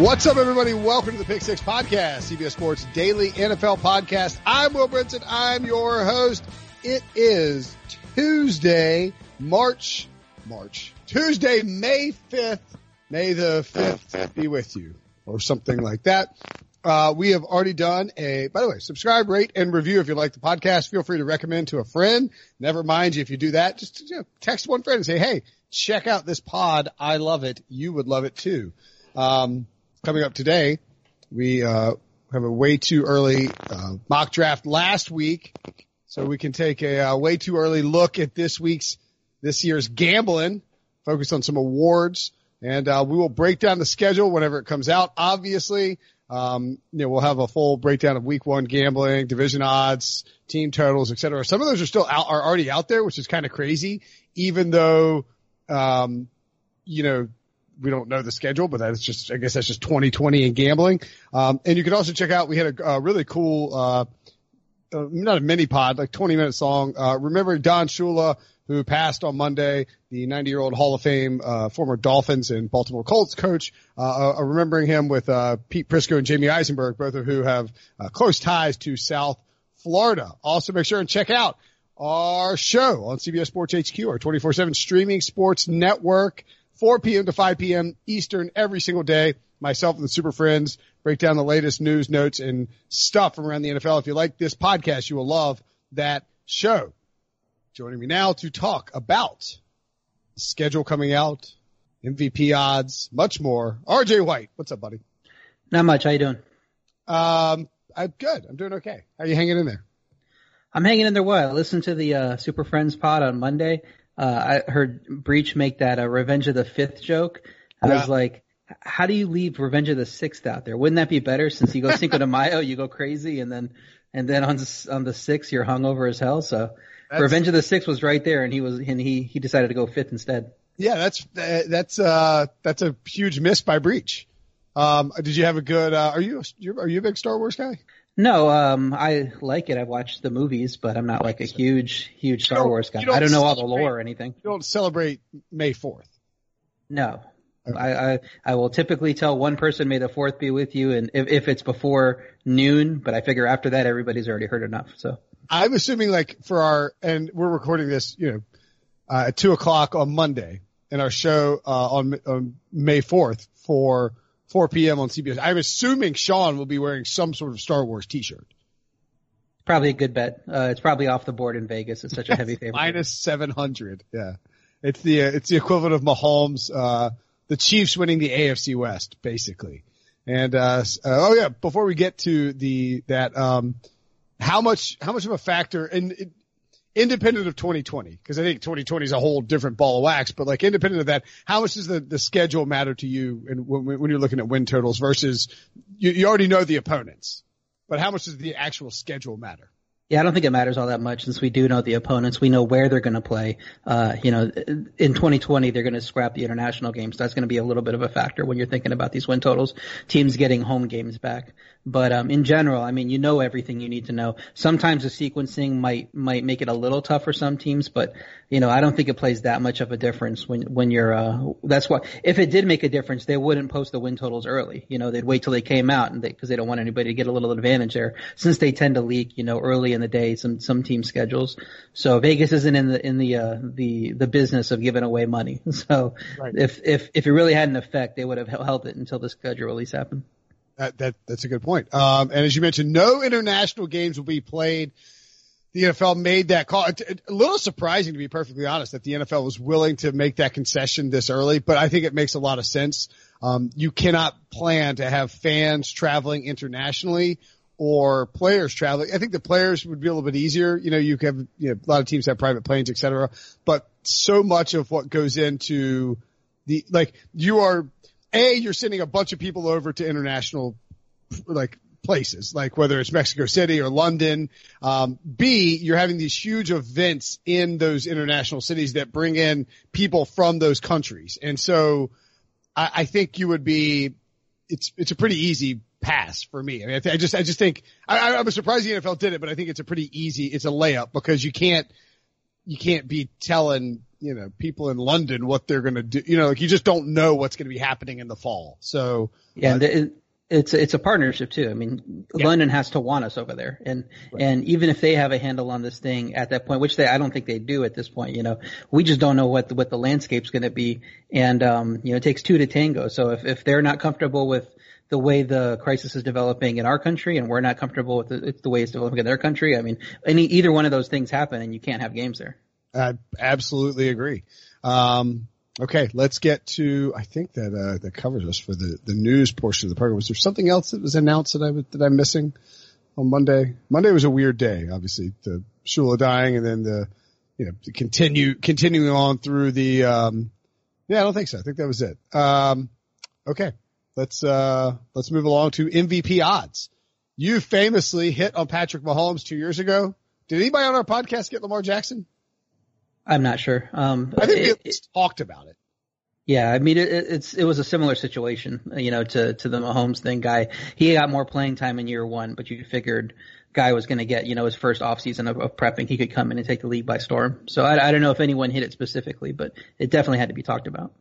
What's up, everybody? Welcome to the Pick Six Podcast, CBS Sports Daily NFL Podcast. I'm Will Brinson. I'm your host. It is Tuesday, March, March, Tuesday, May 5th. May the 5th be with you, or something like that. Uh, we have already done a, by the way, subscribe, rate, and review if you like the podcast. Feel free to recommend to a friend. Never mind you if you do that. Just you know, text one friend and say, hey, check out this pod. I love it. You would love it too. Um, coming up today, we uh, have a way too early uh, mock draft last week, so we can take a uh, way too early look at this week's this year's gambling. Focus on some awards, and uh, we will break down the schedule whenever it comes out. Obviously, um, you know we'll have a full breakdown of week one gambling, division odds, team totals, etc. Some of those are still out, are already out there, which is kind of crazy. Even though, um, you know, we don't know the schedule, but that's just, I guess that's just 2020 in gambling. Um, and you can also check out, we had a, a really cool, uh, uh, not a mini pod, like 20 minute song. Uh, remember Don Shula, who passed on Monday, the 90 year old Hall of Fame, uh, former Dolphins and Baltimore Colts coach, uh, uh, remembering him with, uh, Pete Prisco and Jamey Eisenberg, both of who have, close ties to South Florida. Also make sure and check out our show on CBS Sports HQ, our 24-7 streaming sports network. 4 p.m. to 5 p.m. Eastern every single day. Myself and the Super Friends break down the latest news, notes, and stuff from around the NFL. If you like this podcast, you will love that show. Joining me now to talk about the schedule coming out, MVP odds, much more. RJ White, what's up, buddy? Not much. How you doing? Um, I'm good. I'm doing okay. How are you hanging in there? I'm hanging in there well. I listened to the uh, Super Friends pod on Monday uh, I heard Breech make that a Revenge of the Fifth joke. I yeah. was like, how do you leave Revenge of the Sixth out there? Wouldn't that be better since you go Cinco de Mayo, you go crazy, and then and then on on the sixth you're hungover as hell. So that's, Revenge of the Sixth was right there, and he was and he he decided to go fifth instead. Yeah, that's that's uh that's a huge miss by Breech. Um, did you have a good? Uh, are you are you a big Star Wars guy? No, um, I like it. I've watched the movies, but I'm not like a huge, huge Star Wars guy. I don't know all the lore or anything. You don't celebrate May 4th. No. Okay. I, I, I will typically tell one person, may the 4th be with you, and if, if it's before noon, but I figure after that, everybody's already heard enough, so. I'm assuming like for our, and we're recording this, you know, uh, at 2 o'clock on Monday, and our show, uh, on, on May 4th for 4 p.m. on CBS. I'm assuming Sean will be wearing some sort of Star Wars T-shirt. Probably a good bet. Uh, it's probably off the board in Vegas. It's such a heavy favorite. Minus 700. Yeah. It's the, uh, it's the equivalent of Mahomes, uh, the Chiefs winning the AFC West, basically. And, uh, uh, oh yeah, before we get to the, that, um, how much, how much of a factor, and it, independent of 2020, because I think 2020 is a whole different ball of wax, but like independent of that, how much does the, the schedule matter to you and when, when you're looking at win totals versus you, you already know the opponents, but how much does the actual schedule matter? Yeah, I don't think it matters all that much since we do know the opponents. We know where they're going to play. Uh, you know, in 2020, they're going to scrap the international games. That's going to be a little bit of a factor when you're thinking about these win totals. Teams getting home games back. But um, in general, I mean, you know everything you need to know. Sometimes the sequencing might might make it a little tough for some teams, but you know, I don't think it plays that much of a difference when when you're. Uh, that's why if it did make a difference, they wouldn't post the win totals early. You know, they'd wait till they came out, and they because they, they, don't want anybody to get a little advantage there, since they tend to leak, you know, early in the day some some team schedules. So Vegas isn't in the in the uh, the the business of giving away money. So right. if if if it really had an effect, they would have held it until the schedule release happened. That, that that's a good point. Um, and as you mentioned, no international games will be played. The NFL made that call. A little surprising to be perfectly honest that the NFL was willing to make that concession this early, but I think it makes a lot of sense. Um, you cannot plan to have fans traveling internationally or players traveling. I think the players would be a little bit easier. You know, you have, you know, a lot of teams have private planes, et cetera, but so much of what goes into the, like, you are a, you're sending a bunch of people over to international, like, places, like whether it's Mexico City or London. Um, B, you're having these huge events in those international cities that bring in people from those countries. And so I, I think you would be, it's, it's a pretty easy pass for me. I mean, I, th- I just, I just think, I, I was surprised the NFL did it, but I think it's a pretty easy, it's a layup because you can't, you can't be telling you know, people in London what they're going to do. You know, like you just don't know what's going to be happening in the fall. So yeah, uh, and it, it's it's a partnership too. I mean, yeah. London has to want us over there, and right. and even if they have a handle on this thing at that point, which they I don't think they do at this point. You know, we just don't know what the, what the landscape's going to be, and um, you know, it takes two to tango. So if if they're not comfortable with the way the crisis is developing in our country, and we're not comfortable with the, the way it's developing in their country, I mean, any either one of those things happen, and you can't have games there. I absolutely agree. Um, okay, let's get to. I think that uh, that covers us for the the news portion of the program. Was there something else that was announced that I that I'm missing on Monday? Monday was a weird day. Obviously, the Shula dying, and then the you know the continue continuing on through the. Um, yeah, I don't think so. I think that was it. Um, okay, let's uh, let's move along to MVP odds. You famously hit on Patrick Mahomes two years ago. Did anybody on our podcast get Lamar Jackson? I'm not sure. Um, I think it, we talked about it. Yeah, I mean it, it's it was a similar situation, you know, to to the Mahomes thing. Guy, he got more playing time in year one, but you figured guy was going to get, you know, his first offseason of, of prepping. He could come in and take the league by storm. So I, I don't know if anyone hit it specifically, but it definitely had to be talked about.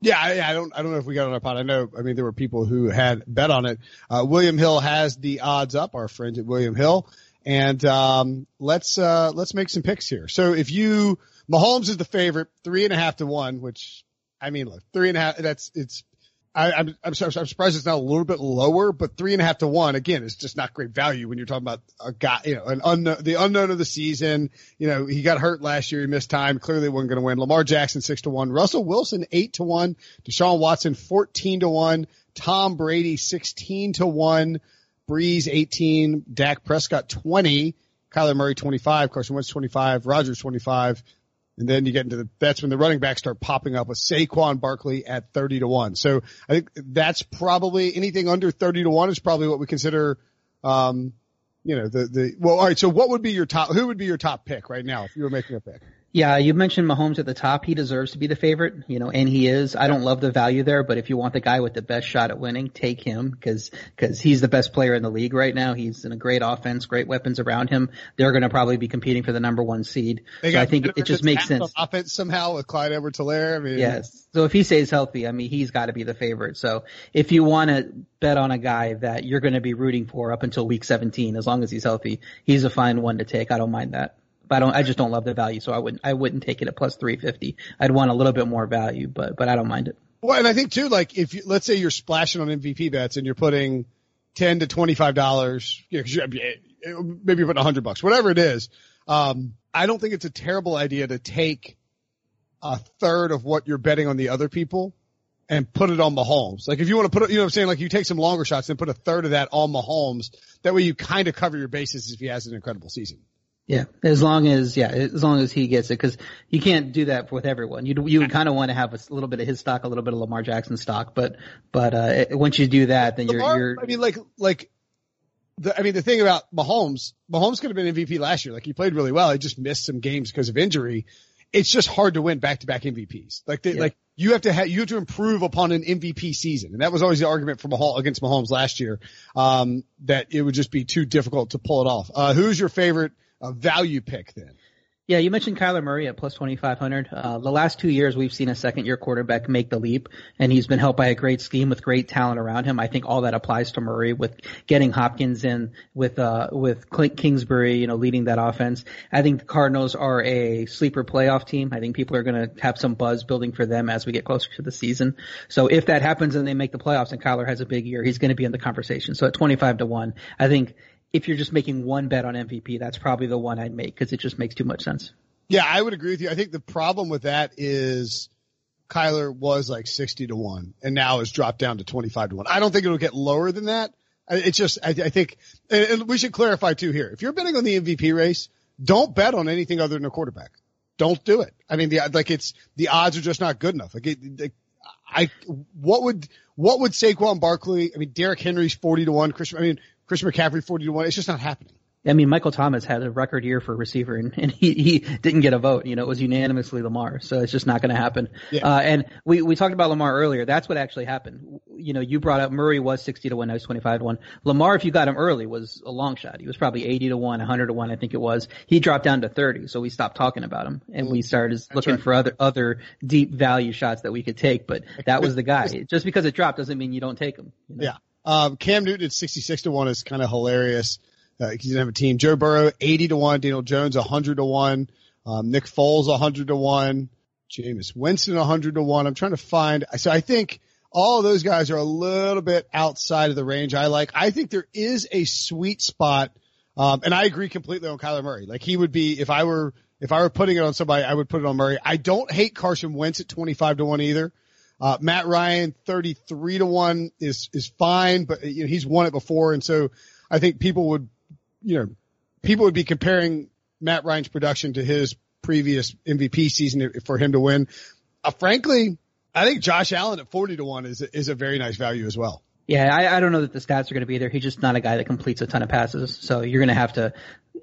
Yeah, I, I, don't. I don't know if we got on our pod. I know. I mean, there were people who had bet on it. Uh, William Hill has the odds up. Our friends at William Hill, and um, let's uh, let's make some picks here. So if you Mahomes is the favorite, three and a half to one, which I mean, look, three and a half. That's it's. I, I'm I'm, I'm surprised it's not a little bit lower, but three and a half to one again is just not great value when you're talking about a guy, you know, an unknown, the unknown of the season. You know, he got hurt last year, he missed time, clearly wasn't going to win. Lamar Jackson six to one, Russell Wilson eight to one, Deshaun Watson fourteen to one, Tom Brady sixteen to one, Brees eighteen, Dak Prescott twenty. Kyler Murray 25, Carson Wentz 25, Rodgers 25, and then you get into the, that's when the running backs start popping up with Saquon Barkley at 30 to 1. So I think that's probably anything under 30 to 1 is probably what we consider, um, you know, the, the, well, all right. So what would be your top, who would be your top pick right now if you were making a pick? Yeah, you mentioned Mahomes at the top. He deserves to be the favorite, you know, and he is. I don't love the value there, but if you want the guy with the best shot at winning, take him because because he's the best player in the league right now. He's in a great offense, great weapons around him. They're going to probably be competing for the number one seed. So I think it just makes sense. Offense somehow with Clyde Edwards-Helaire. I mean, yes. So if he stays healthy, I mean, he's got to be the favorite. So if you want to bet on a guy that you're going to be rooting for up until week 17, as long as he's healthy, he's a fine one to take. I don't mind that. But I don't. I just don't love the value, so I wouldn't. I wouldn't take it at plus three fifty. I'd want a little bit more value, but but I don't mind it. Well, and I think too, like if you, let's say you're splashing on MVP bets and you're putting ten to twenty five dollars, you know, maybe you're putting a hundred bucks, whatever it is. Um, I don't think it's a terrible idea to take a third of what you're betting on the other people and put it on Mahomes. Like if you want to put you know what I'm saying? Like you take some longer shots and put a third of that on Mahomes. That way you kind of cover your bases if he has an incredible season. Yeah, as long as yeah, as long as he gets it, because you can't do that with everyone. You you would kind of want to have a little bit of his stock, a little bit of Lamar Jackson stock, but but uh, once you do that, then Lamar, you're, you're. I mean, like like. The, I mean, the thing about Mahomes, Mahomes could have been MVP last year. Like he played really well. He just missed some games because of injury. it's just hard to win back to back MVPs. Like they, yeah. like you have to have, you have to improve upon an MVP season. And that was always the argument for Mahomes against Mahomes last year. Um, that it would just be too difficult to pull it off. Uh, who's your favorite uh, value pick then? Yeah, you mentioned Kyler Murray at plus 2,500. Uh, the last two years, we've seen a second year quarterback make the leap, and he's been helped by a great scheme with great talent around him. I think all that applies to Murray with getting Hopkins in with, uh, with Clint Kingsbury, you know, leading that offense. I think the Cardinals are a sleeper playoff team. I think people are going to have some buzz building for them as we get closer to the season. So if that happens and they make the playoffs and Kyler has a big year, he's going to be in the conversation. So at 25 to 1, I think if you're just making one bet on MVP, that's probably the one I'd make because it just makes too much sense. Yeah, I would agree with you. I think the problem with that is Kyler was like 60 to 1 and now has dropped down to 25 to 1. I don't think it'll get lower than that. It's just, I, I think, and we should clarify too here. If you're betting on the MVP race, don't bet on anything other than a quarterback. Don't do it. I mean, the, like it's, the odds are just not good enough. Like, it, I, what would, what would Saquon Barkley, I mean, Derrick Henry's 40 to 1, Chris, I mean, Chris McCaffrey 40 to 1. It's just not happening. I mean, Michael Thomas had a record year for receiver, and, and he, he didn't get a vote. You know, it was unanimously Lamar, so it's just not going to happen. Yeah. Uh, and we we talked about Lamar earlier. That's what actually happened. You know, you brought up Murray was sixty to one, now he's twenty five to one. Lamar, if you got him early, was a long shot. He was probably eighty to 1, one, hundred to one, I think it was. He dropped down to thirty, so we stopped talking about him, and we started That's looking right. for other other deep value shots that we could take. But that was the guy. just because it dropped doesn't mean you don't take him. You know? Yeah. Um, Cam Newton at 66 to 1 is kind of hilarious. Uh, he didn't have a team. Joe Burrow, 80 to 1. Daniel Jones, 100 to 1. Um, Nick Foles, 100 to 1. Jameis Winston, 100 to 1. I'm trying to find, so I think all of those guys are a little bit outside of the range I like. I think there is a sweet spot. Um, and I agree completely on Kyler Murray. Like he would be, if I were, if I were putting it on somebody, I would put it on Murray. I don't hate Carson Wentz at 25 to 1 either. Uh, Matt Ryan, 33 to 1 is, is fine, but you know, he's won it before. And so I think people would you know, people would be comparing Matt Ryan's production to his previous MVP season for him to win. Uh, frankly, I think Josh Allen at 40 to 1 is, is a very nice value as well. Yeah, I, I don't know that the stats are going to be there. He's just not a guy that completes a ton of passes. So you're going to have to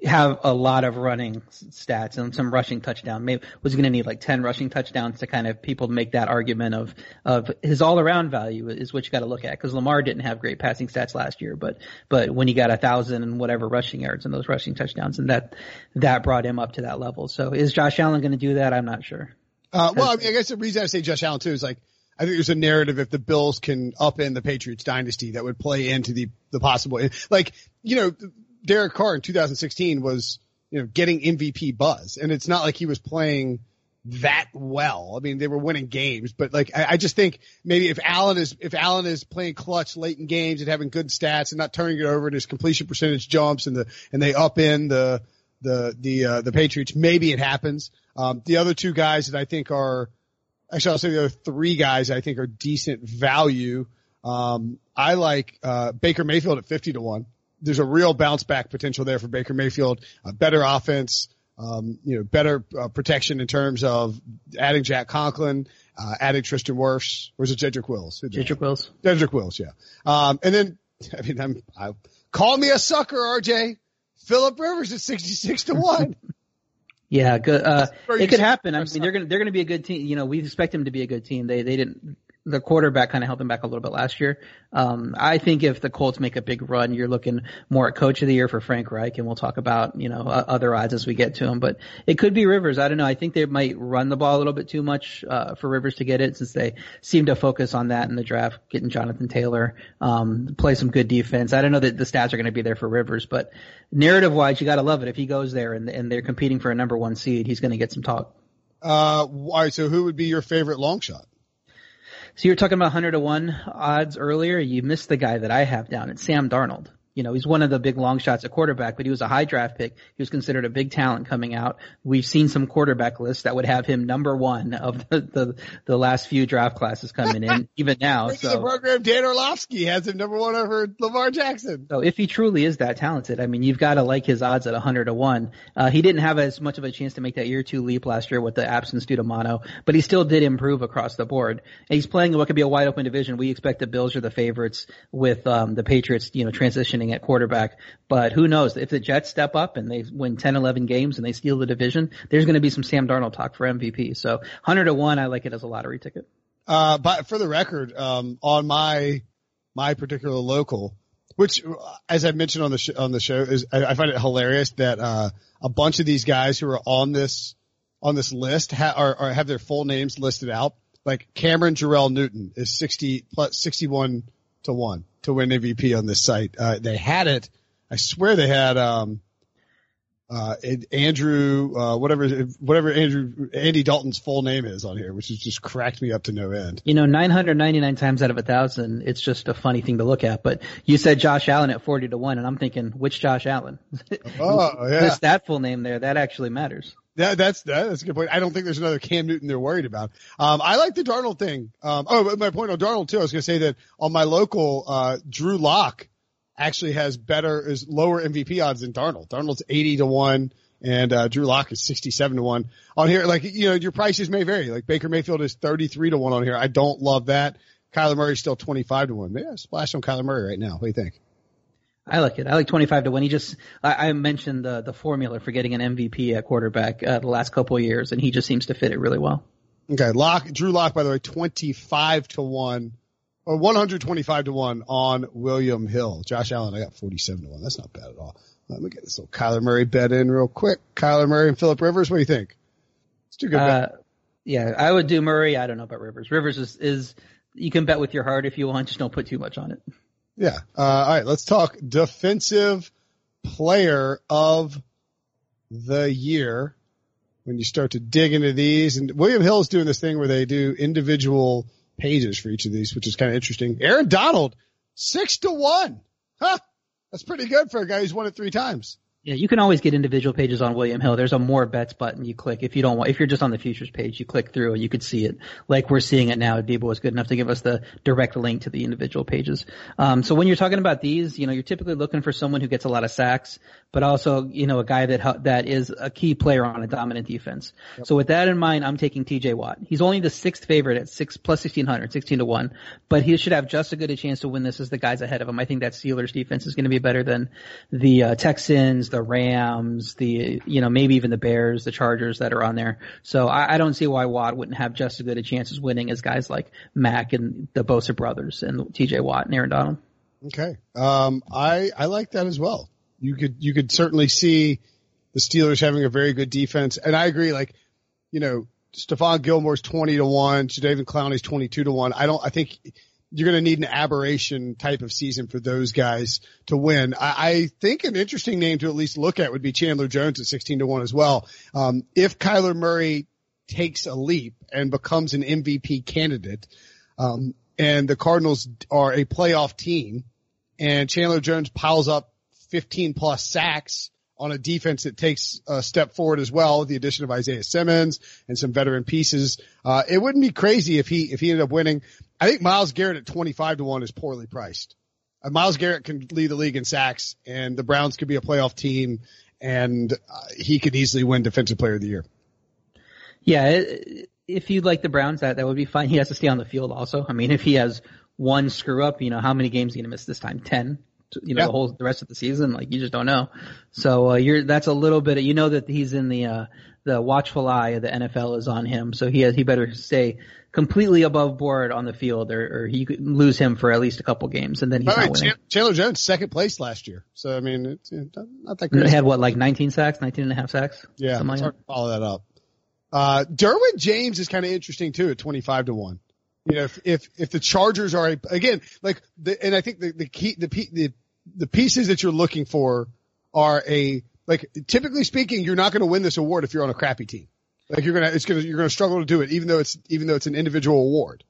have a lot of running stats and some rushing touchdown. Maybe was going to need like 10 rushing touchdowns to kind of people make that argument of, of his all around value is what you got to look at. Cause Lamar didn't have great passing stats last year, but, but when he got a thousand and whatever rushing yards and those rushing touchdowns and that, that brought him up to that level. So is Josh Allen going to do that? I'm not sure. Uh, well, I mean, I guess the reason I say Josh Allen too is like, I think there's a narrative if the Bills can upend the Patriots dynasty that would play into the, the possible, like, you know, Derek Carr in 2016 was, you know, getting MVP buzz. And it's not like he was playing that well. I mean, they were winning games, but like, I, I just think maybe if Allen is, if Allen is playing clutch late in games and having good stats and not turning it over and his completion percentage jumps and the, and they up in the, the, the, uh, the Patriots, maybe it happens. Um, the other two guys that I think are, actually I'll say the other three guys I think are decent value. Um, I like, uh, Baker Mayfield at 50 to 1 there's a real bounce back potential there for Baker Mayfield. A better offense, um, you know, better uh, protection in terms of adding Jack Conklin, uh, adding Tristan Wirfs, or is it Jedrick Wills? Jedrick Wills. Jedrick Wills, yeah. Um, and then, I mean, I'm, I, call me a sucker, RJ. Philip Rivers at 66 to 1. Yeah, good. Uh, it could happen. I mean, they're gonna they're gonna be a good team. You know, we expect them to be a good team. They they didn't the quarterback kind of held them back a little bit last year. Um, I think if the Colts make a big run, you're looking more at coach of the year for Frank Reich, and we'll talk about, you know, other odds as we get to him, but it could be Rivers. I don't know. I think they might run the ball a little bit too much, uh, for Rivers to get it since they seem to focus on that in the draft, getting Jonathan Taylor, um, play some good defense. I don't know that the stats are going to be there for Rivers, but narrative wise, you got to love it. If he goes there and, and they're competing for a number one seed, he's going to get some talk. Uh, all right. So who would be your favorite long shot? So you were talking about 100 to 1 odds earlier. You missed the guy that I have down. It's Sam Darnold. You know, he's one of the big long shots at quarterback, but he was a high draft pick. He was considered a big talent coming out. We've seen some quarterback lists that would have him number one of the the, the last few draft classes coming in, even now. so the program, Dan Orlovsky has him number one over Lamar Jackson. So if he truly is that talented, I mean, you've got to like his odds at 100 to one. Uh, he didn't have as much of a chance to make that year two leap last year with the absence due to mono, but he still did improve across the board. And he's playing in what could be a wide open division. We expect the Bills are the favorites with um, the Patriots, you know, transitioning at quarterback. But who knows? If the Jets step up and they win 10, 11 games and they steal the division, there's going to be some Sam Darnold talk for MVP. So 100 to 1, I like it as a lottery ticket. Uh, but for the record, um, on my, my particular local, which, as I mentioned on the sh- on the show, is I, I find it hilarious that uh, a bunch of these guys who are on this on this list ha- are, are have their full names listed out. Like Cameron Jerrell Newton is sixty plus sixty one to one to win MVP on this site. Uh, they had it. I swear they had um, uh, Andrew, uh, whatever, whatever Andrew, Andy Dalton's full name is on here, which has just cracked me up to no end. You know, 999 times out of a thousand, it's just a funny thing to look at. But you said Josh Allen at 40 to 1, and I'm thinking, which Josh Allen? Oh, yeah. Just that full name there, that actually matters. Yeah, that's that's a good point. I don't think there's another Cam Newton they're worried about. Um, I like the Darnold thing. Um, oh, my point on Darnold too. I was going to say that on my local, uh, Drew Lock actually has better is lower MVP odds than Darnold. Darnold's 80 to one and uh, Drew Lock is 67 to one on here. Like you know, your prices may vary. Like Baker Mayfield is 33 to one on here. I don't love that. Kyler Murray's still 25 to one. Yeah, splash on Kyler Murray right now. What do you think? I like it. I like 25 to win. He just, I, I mentioned the, the formula for getting an MVP at quarterback uh, the last couple of years, and he just seems to fit it really well. Okay. Lock, Drew Lock, by the way, 25 to 1, or 125 to 1 on William Hill. Josh Allen, I got 47 to 1. That's not bad at all. Let me get this little Kyler Murray bet in real quick. Kyler Murray and Philip Rivers, what do you think? It's too good uh, Yeah, I would do Murray. I don't know about Rivers. Rivers is, is, you can bet with your heart if you want, just don't put too much on it. Yeah. Uh, all right. Let's talk defensive player of the year. When you start to dig into these, and William Hill is doing this thing where they do individual pages for each of these, which is kind of interesting. Aaron Donald, six to one. Huh. That's pretty good for a guy who's won it three times. Yeah, you can always get individual pages on William Hill. There's a more bets button you click if you don't want, if you're just on the futures page, you click through and you could see it like we're seeing it now. Debo was good enough to give us the direct link to the individual pages. Um, so when you're talking about these, you know, you're typically looking for someone who gets a lot of sacks, but also, you know, a guy that, that is a key player on a dominant defense. Yep. So with that in mind, I'm taking TJ Watt. He's only the sixth favorite at six plus 1600, 16 to one, but he should have just as good a chance to win this as the guys ahead of him. I think that Steelers defense is going to be better than the uh, Texans, the Rams, the you know maybe even the Bears, the Chargers that are on there. So I, I don't see why Watt wouldn't have just as good a chance as winning as guys like Mack and the Bosa brothers and T.J. Watt and Aaron Donald. Okay, um, I I like that as well. You could you could certainly see the Steelers having a very good defense, and I agree. Like you know, Stephon Gilmore's twenty to one, Jadeveon Clowney's twenty two to one. I don't. I think you're going to need an aberration type of season for those guys to win. I, I, think an interesting name to at least look at would be Chandler Jones at 16 to 1 as well. Um, if Kyler Murray takes a leap and becomes an MVP candidate, um, and the Cardinals are a playoff team and Chandler Jones piles up 15 plus sacks on a defense that takes a step forward as well, the addition of Isaiah Simmons and some veteran pieces. Uh, it wouldn't be crazy if he, if he ended up winning. I think Myles Garrett at 25 to 1 is poorly priced. Uh, Myles Garrett can lead the league in sacks and the Browns could be a playoff team and uh, he could easily win defensive player of the year. Yeah. If you'd like the Browns, that, that would be fine. He has to stay on the field also. I mean, if he has one screw up, you know, how many games are he going to miss this time? 10? You know, yeah. the whole, the rest of the season. Like you just don't know. So, uh, you're, that's a little bit, of, you know that he's in the, uh, the watchful eye of the NFL is on him. So he has, he better stay completely above board on the field or, or he could lose him for at least a couple games and then he's not winning. Chandler Jones, second place last year. So, I mean, it's, not that great. He had what, like 19 sacks, 19 and a half sacks? Yeah. It's like hard to follow that up. Uh, Derwin James is kind of interesting too at 25 to 1. You know, if, if, if the Chargers are a, again, like the, and I think the, the key, the, the, the pieces that you're looking for are a like typically speaking, you're not going to win this award if you're on a crappy team. Like you're gonna, it's gonna, you're gonna struggle to do it, even though it's, even though it's an individual award.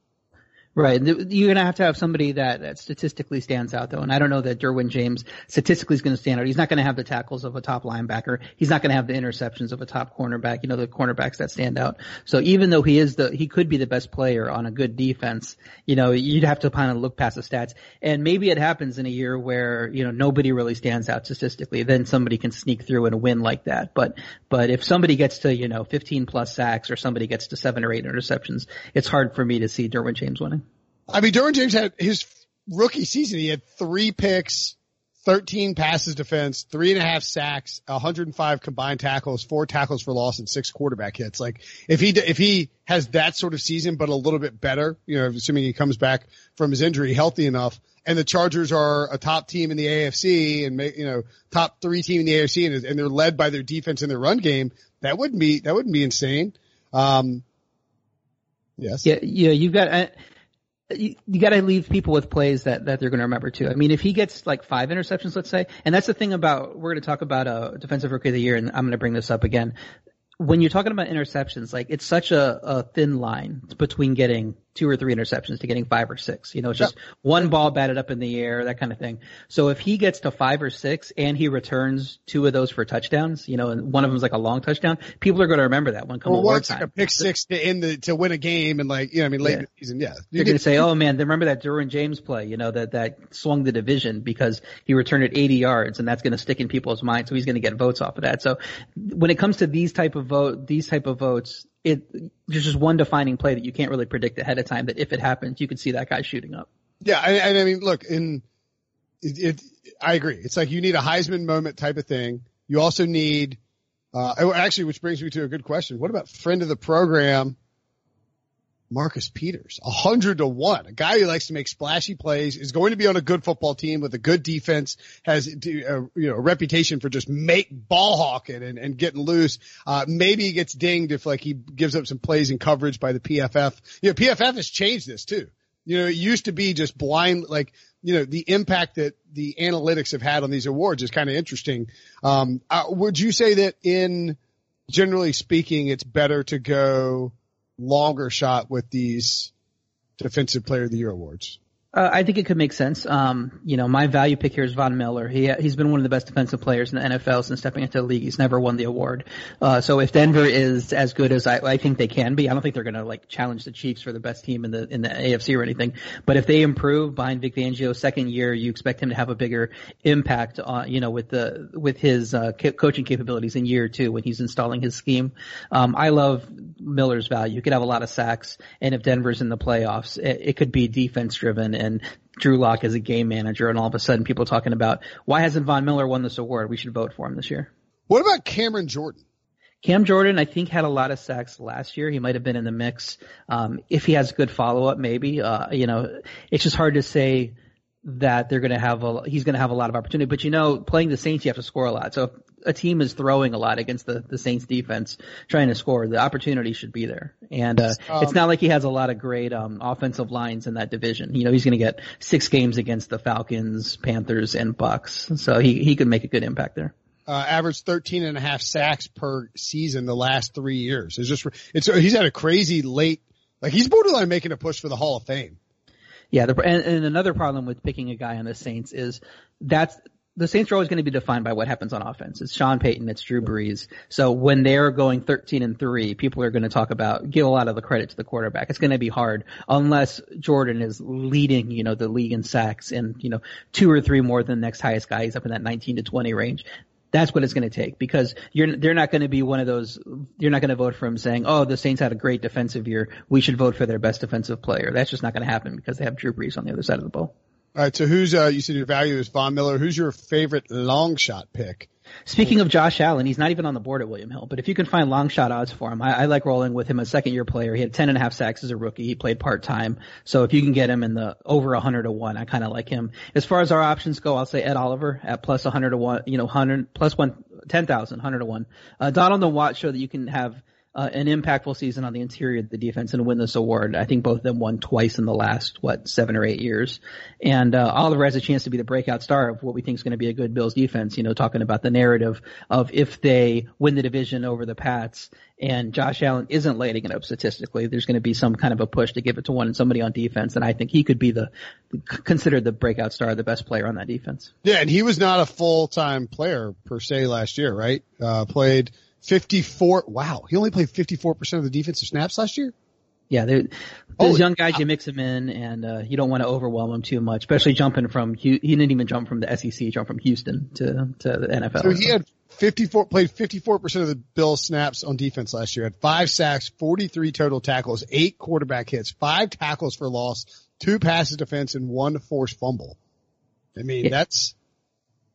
Right. You're going to have to have somebody that, that statistically stands out though. And I don't know that Derwin James statistically is going to stand out. He's not going to have the tackles of a top linebacker. He's not going to have the interceptions of a top cornerback, you know, the cornerbacks that stand out. So even though he is the, he could be the best player on a good defense, you know, you'd have to kind of look past the stats. And maybe it happens in a year where, you know, nobody really stands out statistically. Then somebody can sneak through and win like that. But, but if somebody gets to, you know, 15 plus sacks or somebody gets to seven or eight interceptions, it's hard for me to see Derwin James winning. I mean, Derwin James had his rookie season. He had three picks, 13 passes defense, three and a half sacks, 105 combined tackles, four tackles for loss, and six quarterback hits. Like if he if he has that sort of season, but a little bit better, you know, assuming he comes back from his injury healthy enough, and the Chargers are a top team in the AFC and you know top three team in the AFC, and, and they're led by their defense and their run game, that wouldn't be that wouldn't be insane. Um, yes. Yeah, yeah, you've got. Uh, you, you got to leave people with plays that, that they're going to remember too. I mean, if he gets like five interceptions, let's say, and that's the thing about, we're going to talk about a uh, defensive rookie of the year, and I'm going to bring this up again when you're talking about interceptions, like it's such a, a, thin line between getting two or three interceptions to getting five or six. You know, it's just one ball batted up in the air, that kind of thing. So if he gets to five or six and he returns two of those for touchdowns, you know, and one of them is like a long touchdown, people are going to remember that one come well, time. Like a pick six to end the to win a game and like you know, I mean, late yeah. in the season, yeah. You are going to say, oh man, remember that Derwin James play? You know that that swung the division because he returned it 80 yards, and that's going to stick in people's minds. So he's going to get votes off of that. So when it comes to these type of vote, these type of votes, it there's just one defining play that you can't really predict ahead of time. That if it happens, you can see that guy shooting up. Yeah, and, I mean, look, in it, it, I agree. It's like you need a Heisman moment type of thing. You also need, uh, oh, actually, which brings me to a good question. What about friend of the program, Marcus Peters, a hundred to one, a guy who likes to make splashy plays, is going to be on a good football team with a good defense, has a, uh, you know a reputation for just make ball hawking and, and getting loose. Uh, maybe he gets dinged if like he gives up some plays and coverage by the PFF. You know, PFF has changed this too. You know, it used to be just blind, like, you know, the impact that the analytics have had on these awards is kind of interesting. Um, uh, would you say that in generally speaking, it's better to go longer shot with these defensive player of the year awards? Uh, I think it could make sense. Um, you know, my value pick here is Von Miller. He he's been one of the best defensive players in the NFL since stepping into the league. He's never won the award. Uh, so if Denver is as good as I, I think they can be, I don't think they're going to like challenge the Chiefs for the best team in the in the AFC or anything. But if they improve behind Vic Fangio's second year, you expect him to have a bigger impact on you know with the with his uh, coaching capabilities in year two when he's installing his scheme. Um, I love Miller's value. He could have a lot of sacks, and if Denver's in the playoffs, it, it could be defense driven and Drew Lock as a game manager, and all of a sudden people talking about why hasn't Von Miller won this award? We should vote for him this year. What about Cameron Jordan? Cam Jordan, I think, had a lot of sacks last year. He might have been in the mix. Um, if he has good follow up, maybe. Uh, you know, it's just hard to say that they're going to have a he's going to have a lot of opportunity. But you know, playing the Saints, you have to score a lot. So if a team is throwing a lot against the the Saints defense, trying to score, the opportunity should be there. And uh, um, it's not like he has a lot of great um, offensive lines in that division. You know, he's going to get six games against the Falcons, Panthers, and Bucs. So he he could make a good impact there. Uh, averaged 13 and a half sacks per season the last three years. It's just, it's, he's had a crazy late, like he's borderline making a push for the Hall of Fame. Yeah, the, and, and another problem with picking a guy on the Saints is that's the Saints are always going to be defined by what happens on offense. It's Sean Payton, it's Drew Brees. So when they're going 13 and 3, people are going to talk about, give a lot of the credit to the quarterback. It's going to be hard unless Jordan is leading, you know, the league in sacks and, you know, two or three more than the next highest guy. He's up in that 19 to 20 range. That's what it's going to take because you're they're not going to be one of those. You're not going to vote for him saying, "Oh, the Saints had a great defensive year. We should vote for their best defensive player." That's just not going to happen because they have Drew Brees on the other side of the ball. All right. So who's uh? You said your value is Von Miller. Who's your favorite long shot pick? Speaking of Josh Allen, he's not even on the board at William Hill, but if you can find long shot odds for him, I, I like rolling with him. A second year player, he had ten and a half sacks as a rookie. He played part time, so if you can get him in the over a hundred to one, I kind of like him. As far as our options go, I'll say Ed Oliver at plus a hundred to one, you know, hundred plus one ten thousand, hundred to one. Uh, Donald and Watt show that you can have uh, an impactful season on the interior of the defense and win this award. I think both of them won twice in the last what seven or eight years. And uh, Oliver has a chance to be the breakout star of what we think is going to be a good Bills defense. You know, talking about the narrative of if they win the division over the Pats and Josh Allen isn't lighting it up statistically, there's going to be some kind of a push to give it to one and somebody on defense. And I think he could be the considered the breakout star, the best player on that defense. Yeah, and he was not a full time player per se last year, right? Uh, played 54. Wow. He only played 54% of the defensive snaps last year? Yeah, those oh, young guys, you mix them in, and uh, you don't want to overwhelm them too much, especially jumping from. He didn't even jump from the SEC, jump from Houston to to the NFL. So he had 54 played 54 percent of the Bills snaps on defense last year. Had five sacks, 43 total tackles, eight quarterback hits, five tackles for loss, two passes defense, and one forced fumble. I mean, yeah. that's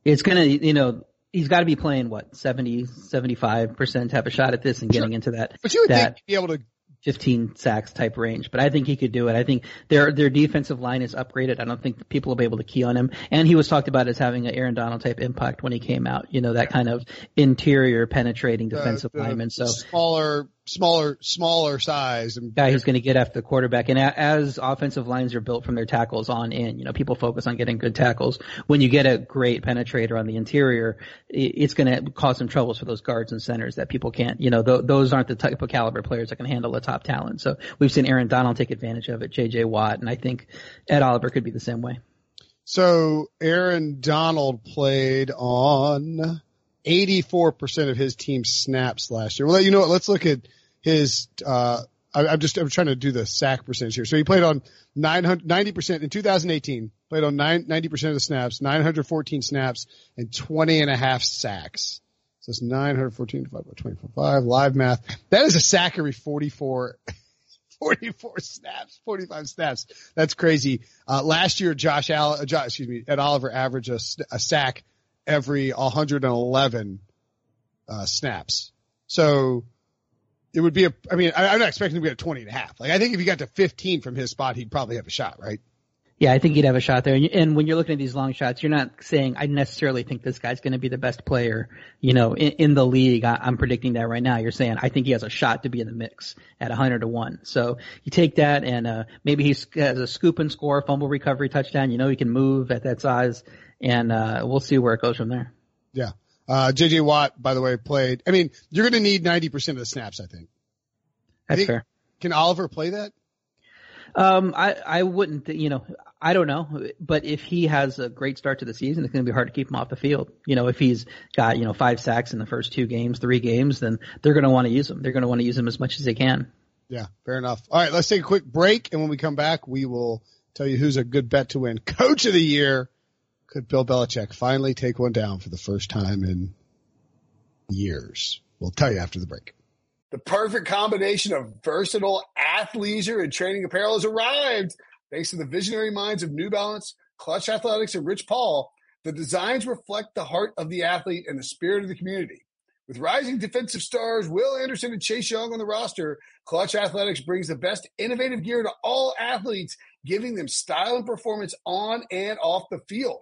It's gonna, you know, he's got to be playing what 70, 75 percent type of shot at this and getting Sure. into that But you would that think be able to 15 sacks type range. But I think he could do it. I think their their defensive line is upgraded. I don't think people will be able to key on him. And he was talked about as having an Aaron Donald type impact when he came out. You know that kind of interior penetrating defensive the- the lineman. So smaller, smaller, smaller size and guy who's going to get after the quarterback. And a- as offensive lines are built from their tackles on in, you know, people focus on getting good tackles. When you get a great penetrator on the interior, it's going to cause some troubles for those guards and centers that people can't, you know, th- those aren't the type of caliber players that can handle the top talent. So we've seen Aaron Donald take advantage of it, JJ Watt, and I think Ed Oliver could be the same way. So Aaron Donald played on 84% of his team snaps last year. Well, you know what? Let's look at his, uh, I, I'm just, I'm trying to do the sack percentage here. So he played on 900, 90% in 2018, played on nine, 90% of the snaps, 914 snaps and 20 and a half sacks. So it's 914 divided by 24.5 live math. That is a sack every 44 44 snaps, 45 snaps. That's crazy. Uh, last year, Josh Allen, uh, Josh, excuse me, Ed Oliver averaged a sack every 111 uh, snaps. So it would be a, I mean, I, I'm not expecting to be a 20 and a half. Like I think if he got to 15 from his spot, he'd probably have a shot, right? Yeah, I think he'd have a shot there. And, and when you're looking at these long shots, you're not saying I necessarily think this guy's going to be the best player, you know, in, in the league. I, I'm predicting that right now. You're saying I think he has a shot to be in the mix at 100 to one. So you take that, and uh, maybe he has a scoop and score, fumble recovery touchdown. You know, he can move at that size, and uh, we'll see where it goes from there. Yeah. Uh, JJ Watt, by the way, played. I mean, you're going to need 90% of the snaps, I think. I That's think- fair. Can Oliver play that? Um, I, I wouldn't, th- you know, I don't know, but if he has a great start to the season, it's going to be hard to keep him off the field. You know, if he's got, you know, five sacks in the first two games, three games, then they're going to want to use him. They're going to want to use him as much as they can. Yeah, fair enough. All right, let's take a quick break, and when we come back, we will tell you who's a good bet to win Coach of the Year. Could Bill Belichick finally take one down for the first time in years? We'll tell you after the break. The perfect combination of versatile athleisure and training apparel has arrived. Thanks to the visionary minds of New Balance, Clutch Athletics, and Rich Paul, the designs reflect the heart of the athlete and the spirit of the community. With rising defensive stars Will Anderson and Chase Young on the roster, Clutch Athletics brings the best innovative gear to all athletes, giving them style and performance on and off the field.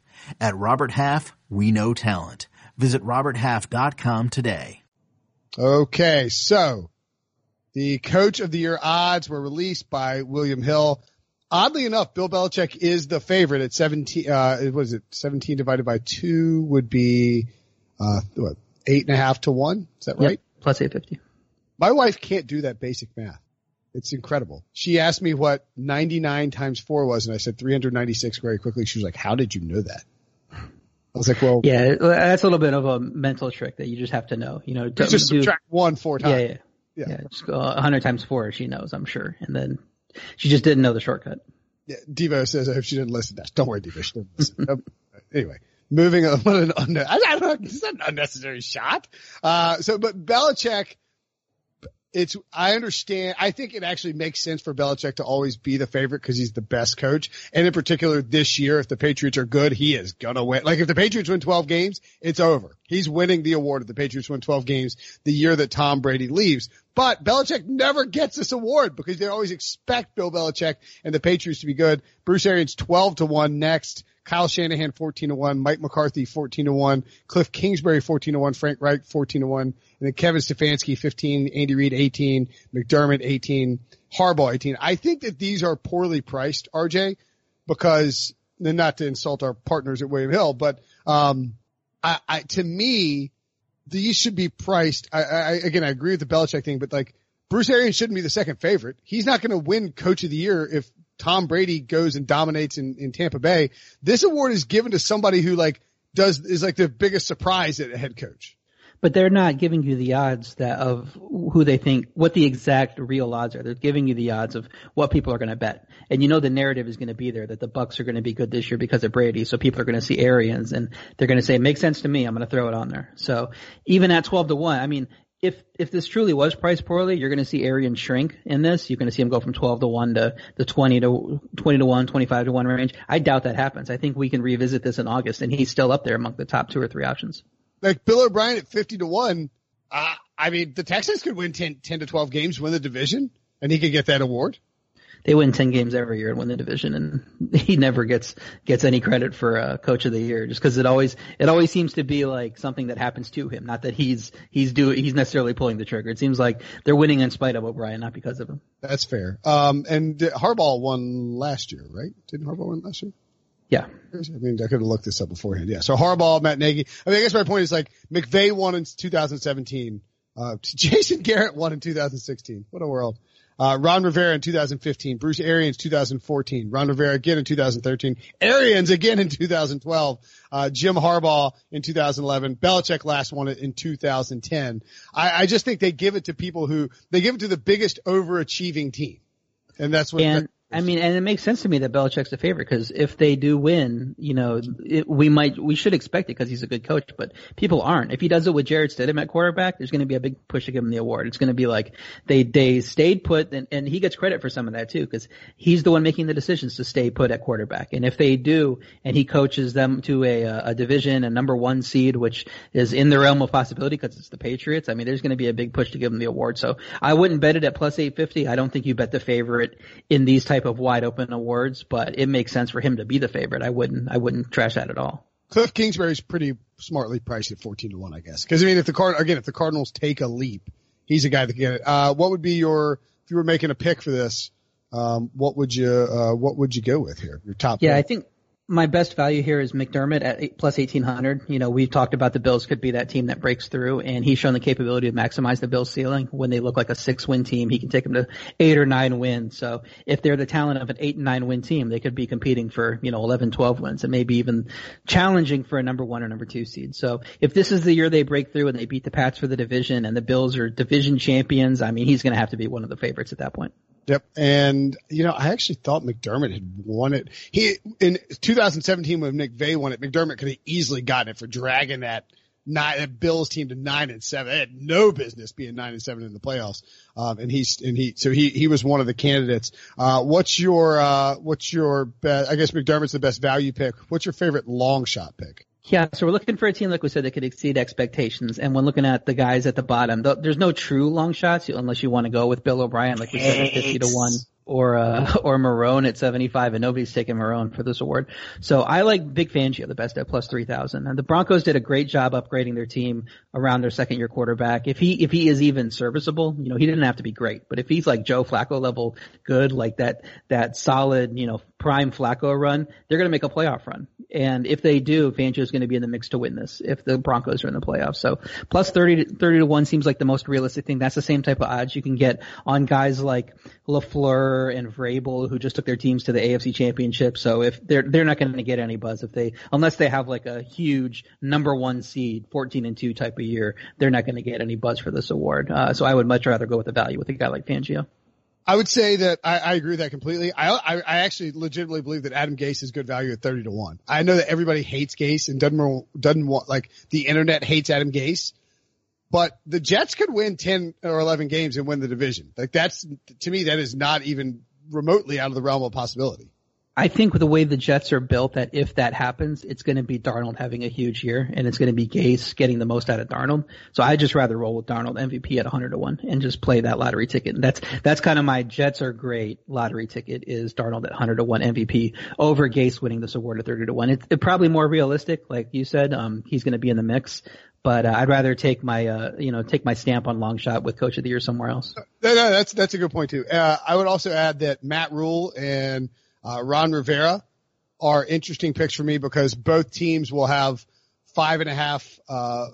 At Robert Half, we know talent. Visit roberthalf.com today. Okay, so the Coach of the Year odds were released by William Hill. Oddly enough, Bill Belichick is the favorite at 17, uh, what was it? 17 divided by two would be, uh, what, eight and a half to one? Is that right? Yep, plus 850. My wife can't do that basic math. It's incredible. She asked me what 99 times four was and I said 396 very quickly. She was like, how did you know that? I was like, well, Yeah, that's a little bit of a mental trick that you just have to know. You know, you just do- subtract one four times. yeah, Yeah. yeah. Just go 100 times four. She knows, I'm sure. And then she just didn't know the shortcut. Yeah, Devo says I hope she didn't listen. to that. Don't worry, Devo. She didn't listen. Um, anyway, moving on. What an unne- I, I don't know. It's not an unnecessary shot. Uh, so, but Belichick, it's, I understand. I think it actually makes sense for Belichick to always be the favorite because he's the best coach. And in particular this year, if the Patriots are good, he is gonna win. Like if the Patriots win 12 games, it's over. He's winning the award if the Patriots win 12 games the year that Tom Brady leaves. But Belichick never gets this award because they always expect Bill Belichick and the Patriots to be good. Bruce Arians 12 to 1 next. Kyle Shanahan 14 to 1, Mike McCarthy 14 to 1, Kliff Kingsbury 14 to 1, Frank Reich 14 to 1, and then Kevin Stefanski 15, Andy Reid 18, McDermott 18, Harbaugh 18. I think that these are poorly priced, RJ, because not to insult our partners at William Hill, but um, I, I to me these should be priced. I, I again I agree with the Belichick thing, but like Bruce Arians shouldn't be the second favorite. He's not going to win Coach of the Year if Tom Brady goes and dominates in, in Tampa Bay. This award is given to somebody who like does is like the biggest surprise at a head coach. But they're not giving you the odds that of who they think what the exact real odds are. They're giving you the odds of what people are going to bet, and you know the narrative is going to be there that the Bucs are going to be good this year because of Brady. So people are going to see Arians and they're going to say, "It makes sense to me. I'm going to throw it on there." So even at twelve to one, I mean, if if this truly was priced poorly, you're going to see Arian shrink in this. You're going to see him go from 12 to 1 to the 20 to 20 to 1, 25 to 1 range. I doubt that happens. I think we can revisit this in August, and he's still up there among the top two or three options. Like Bill O'Brien at 50 to 1, uh, I mean, the Texans could win 10, 10 to 12 games, win the division, and he could get that award. They win 10 games every year and win the division and he never gets gets any credit for uh, coach of the year just cuz it always it always seems to be like something that happens to him. Not that he's he's doing he's necessarily pulling the trigger. It seems like they're winning in spite of O'Brien not because of him. That's fair. Um and Harbaugh won last year right? Didn't Harbaugh win last year yeah. I mean, I could have looked this up beforehand. Yeah. So Harbaugh, Matt Nagy. I mean, I guess my point is like McVay won in 2017. Uh, Jason Garrett won in 2016. What a world. Uh, Ron Rivera in 2015, Bruce Arians 2014, Ron Rivera again in 2013, Arians again in 2012, uh, Jim Harbaugh in 2011, Belichick last one in 2010. I, I, just think they give it to people who, they give it to the biggest overachieving team. And that's what, and, I mean, and it makes sense to me that Belichick's the favorite because if they do win, you know, it, we might, we should expect it because he's a good coach, but people aren't. If he does it with Jarrett Stidham at quarterback, there's going to be a big push to give him the award. It's going to be like they, they stayed put and, and he gets credit for some of that too because he's the one making the decisions to stay put at quarterback. And if they do and he coaches them to a, a division, a number one seed, which is in the realm of possibility because it's the Patriots, I mean, there's going to be a big push to give him the award. So I wouldn't bet it at plus 850. I don't think you bet the favorite in these type of wide open awards, but it makes sense for him to be the favorite. I wouldn't, I wouldn't trash that at all. Kliff Kingsbury's pretty smartly priced at 14 to 1, I guess. Cause I mean, if the card, again, if the Cardinals take a leap, he's a guy that can get it. Uh, what would be your, if you were making a pick for this, um, what would you, uh, what would you go with here? Your top. Yeah, pick? I think my best value here is McDermott at eight, plus 1800. You know, we've talked about the Bills could be that team that breaks through and he's shown the capability to maximize the Bills ceiling when they look like a six win team. He can take them to eight or nine wins. So if they're the talent of an eight and nine win team, they could be competing for, you know, 11, 12 wins and maybe even challenging for a number one or number two seed. So if this is the year they break through and they beat the Pats for the division and the Bills are division champions, I mean, he's going to have to be one of the favorites at that point. Yep. And, you know, I actually thought McDermott had won it. He, in 2017 when McVay won it, McDermott could have easily gotten it for dragging that nine, that Bills team to nine and seven. They had no business being nine and seven in the playoffs. Um, and he's, and he, so he, he was one of the candidates. Uh, what's your, uh, what's your best, I guess McDermott's the best value pick. What's your favorite long shot pick? Yeah, so we're looking for a team, like we said, that could exceed expectations. And when looking at the guys at the bottom, there's no true long shots unless you want to go with Bill O'Brien, like we said, at 50 to 1 or uh, or Marrone at 75, and nobody's taking Marrone for this award. So I like Vic Fangio the best at plus 3,000. And the Broncos did a great job upgrading their team around their second year quarterback. If he if he is even serviceable, you know, he didn't have to be great, but if he's like Joe Flacco level good, like that that solid, you know, prime Flacco run, they're going to make a playoff run. And if they do, Fangio is going to be in the mix to win this if the Broncos are in the playoffs. So plus 30 to, 30 to 1 seems like the most realistic thing. That's the same type of odds you can get on guys like LaFleur and Vrabel who just took their teams to the AFC championship. So if they're, they're not going to get any buzz if they, unless they have like a huge number one seed, 14 and 2 type of year, they're not going to get any buzz for this award. Uh, so I would much rather go with the value with a guy like Fangio. I would say that I, I agree with that completely. I, I, I actually legitimately believe that Adam Gase is good value at thirty to one. I know that everybody hates Gase and doesn't doesn't want like the internet hates Adam Gase, but the Jets could win ten or eleven games and win the division. Like that's to me that is not even remotely out of the realm of possibility. I think with the way the Jets are built, that if that happens, it's going to be Darnold having a huge year, and it's going to be Gase getting the most out of Darnold. So I just rather roll with Darnold MVP at 100 to one and just play that lottery ticket. And that's that's kind of my Jets are great lottery ticket is Darnold at 100 to one MVP over Gase winning this award at 30 to one. It's it probably more realistic, like you said. Um, he's going to be in the mix, but uh, I'd rather take my uh, you know take my stamp on long shot with Coach of the Year somewhere else. No, no, that's that's a good point too. Uh, I would also add that Matt Rhule and uh, Ron Rivera are interesting picks for me because both teams will have five and a half, uh,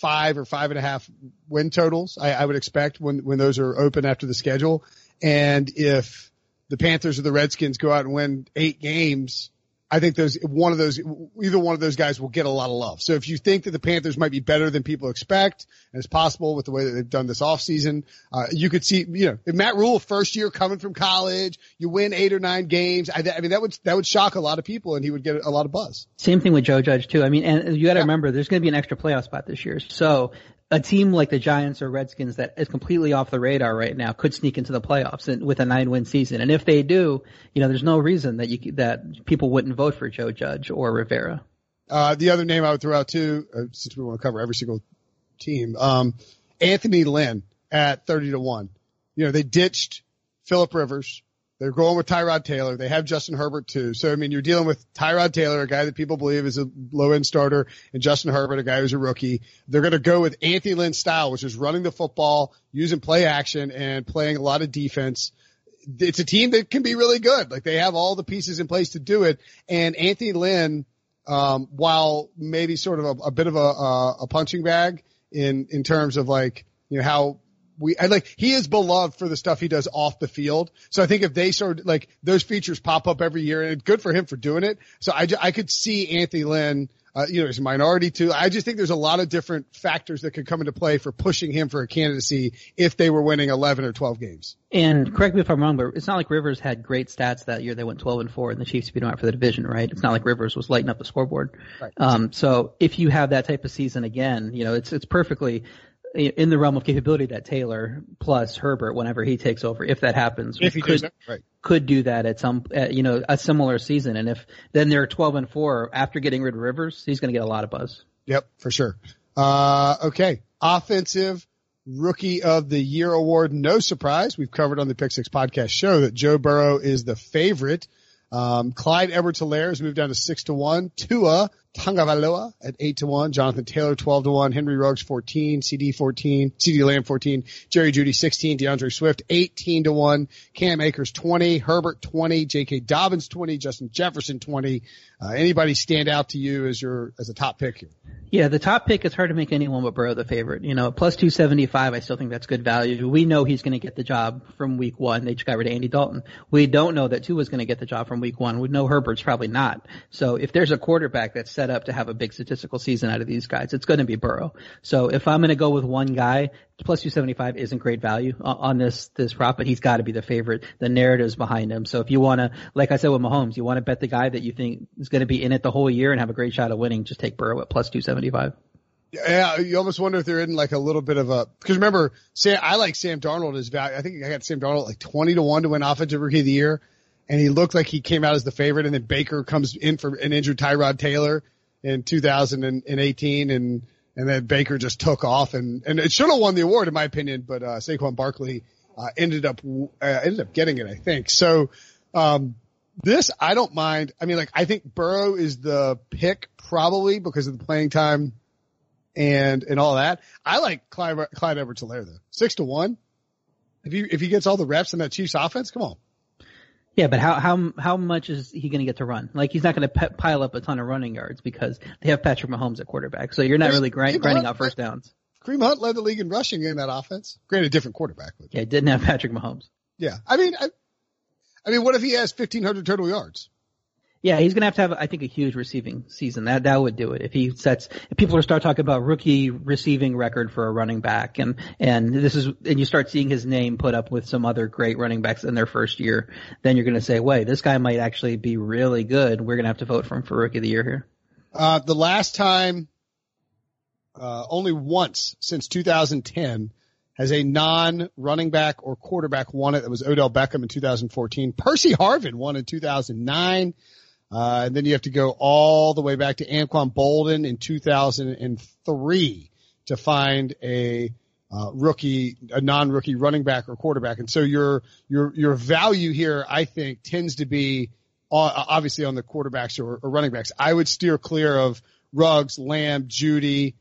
five or five and a half win totals. I, I would expect when, when those are open after the schedule. And if the Panthers or the Redskins go out and win eight games, I think those one of those either one of those guys will get a lot of love. So if you think that the Panthers might be better than people expect, and it's possible with the way that they've done this offseason, uh, you could see you know if Matt Rhule first year coming from college, you win eight or nine games. I, I mean that would that would shock a lot of people, and he would get a lot of buzz. Same thing with Joe Judge too. I mean, and you got to yeah. remember there's going to be an extra playoff spot this year, so a team like the Giants or Redskins that is completely off the radar right now could sneak into the playoffs and, with a nine win season. And if they do, you know, there's no reason that you that people wouldn't vote for Joe Judge or Rivera. Uh, the other name I would throw out too, uh, since we want to cover every single team, um, Anthony Lynn at 30 to 1. You know, they ditched Philip Rivers. They're going with Tyrod Taylor. They have Justin Herbert too. So I mean, you're dealing with Tyrod Taylor, a guy that people believe is a low end starter, and Justin Herbert, a guy who's a rookie. They're going to go with Anthony Lynn style, which is running the football, using play action, and playing a lot of defense. It's a team that can be really good. Like they have all the pieces in place to do it. And Anthony Lynn, um, while maybe sort of a, a bit of a, a punching bag in in terms of like you know how we I like he is beloved for the stuff he does off the field. So I think if they sort of like those features pop up every year, and it's good for him for doing it. So I I could see Anthony Lynn. Uh, you know, he's a minority too. I just think there's a lot of different factors that could come into play for pushing him for a candidacy if they were winning 11 or 12 games. And correct me if I'm wrong, but it's not like Rivers had great stats that year. They went 12 and 4 and the Chiefs beat them out for the division, right? It's not like Rivers was lighting up the scoreboard. Right. Um, so if you have that type of season again, you know, it's, it's perfectly in the realm of capability that Taylor plus Herbert, whenever he takes over, if that happens, if could, right. could do that at some, uh, you know, a similar season. And if then they're 12 and four after getting rid of Rivers, he's going to get a lot of buzz. Yep, for sure. Uh, okay. Offensive rookie of the year award. No surprise. We've covered on the Pick Six podcast show that Joe Burrow is the favorite. Um, Clyde Edwards-Helaire has moved down to six to one. Tua Tagovailoa at eight to one. Jonathan Taylor twelve to one. Henry Ruggs fourteen. CeeDee fourteen. CeeDee Lamb fourteen. Jerry Jeudy sixteen. D'Andre Swift eighteen to one. Cam Akers twenty. Herbert twenty. J.K. Dobbins twenty. Justin Jefferson twenty. Uh, anybody stand out to you as your as a top pick here? Yeah, the top pick, it's hard to make anyone but Burrow the favorite. You know, plus 275, I still think that's good value. We know he's going to get the job from week one. They just got rid of Andy Dalton. We don't know that Tua is going to get the job from week one. We know Herbert's probably not. So if there's a quarterback that's set up to have a big statistical season out of these guys, it's going to be Burrow. So if I'm going to go with one guy, plus 275 isn't great value on this this prop, but he's got to be the favorite. The narrative's behind him. So if you want to, like I said with Mahomes, you want to bet the guy that you think is going to be in it the whole year and have a great shot of winning, just take Burrow at plus 275. Yeah, you almost wonder if they're in like a little bit of a because remember, Sam, I like Sam Darnold as value. I think I got Sam Darnold like twenty to one to win Offensive Rookie of the Year, and he looked like he came out as the favorite. And then Baker comes in for an injured Tyrod Taylor in 2018, and and then Baker just took off and, and it should have won the award in my opinion, but, uh, Saquon Barkley, uh, ended up, uh, ended up getting it, I think. So, um, this, I don't mind. I mean, like, I think Burrow is the pick probably because of the playing time and, and all that. I like Clyde, Clyde Edwards-Helaire though. Six to one. If he, if he gets all the reps in that Chiefs offense, come on. Yeah, but how how how much is he going to get to run? Like he's not going to pe- pile up a ton of running yards because they have Patrick Mahomes at quarterback. So you're not really grind, grinding out first downs. Kareem Hunt led the league in rushing in that offense. Granted, different quarterback. Yeah, didn't have Patrick Mahomes. Yeah, I mean, I, I mean, what if he has 1,500 total yards? Yeah, he's gonna have to have, I think, a huge receiving season. That that would do it if he sets. If people start talking about rookie receiving record for a running back, and and this is, and you start seeing his name put up with some other great running backs in their first year, then you're gonna say, wait, this guy might actually be really good. We're gonna have to vote for him for rookie of the year here. Uh, the last time, uh, only once since 2010 has a non-running back or quarterback won it. That was Odell Beckham in 2014. Percy Harvin won in 2009. Uh, and then you have to go all the way back to Anquan Boldin in 2003 to find a uh, rookie, a non-rookie running back or quarterback. And so your your your value here, I think, tends to be uh, obviously on the quarterbacks or, or running backs. I would steer clear of Ruggs, Lamb, Jeudy.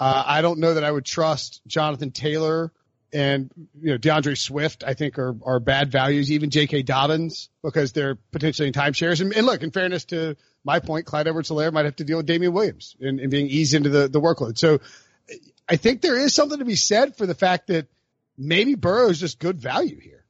Uh, I don't know that I would trust Jonathan Taylor and you know D'Andre Swift, I think are are bad values. Even J.K. Dobbins because they're potentially in timeshares. And, and look, in fairness to my point, Clyde Edwards-Helaire might have to deal with Damien Williams and, and being eased into the the workload. So I think there is something to be said for the fact that maybe Burrow is just good value here.